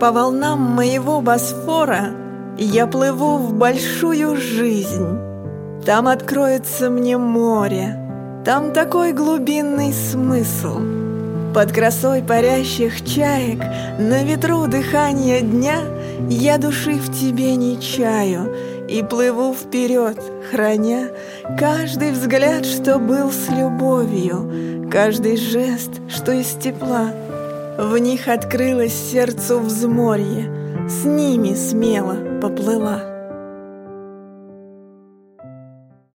По волнам моего Босфора Я плыву в большую жизнь. Там откроется мне море, Там такой глубинный смысл. Под красой парящих чаек На ветру дыхания дня Я души в тебе не чаю И плыву вперед, храня Каждый взгляд, что был с любовью Каждый жест, что из тепла — в них открылось сердцу взморье, С ними смело поплыла.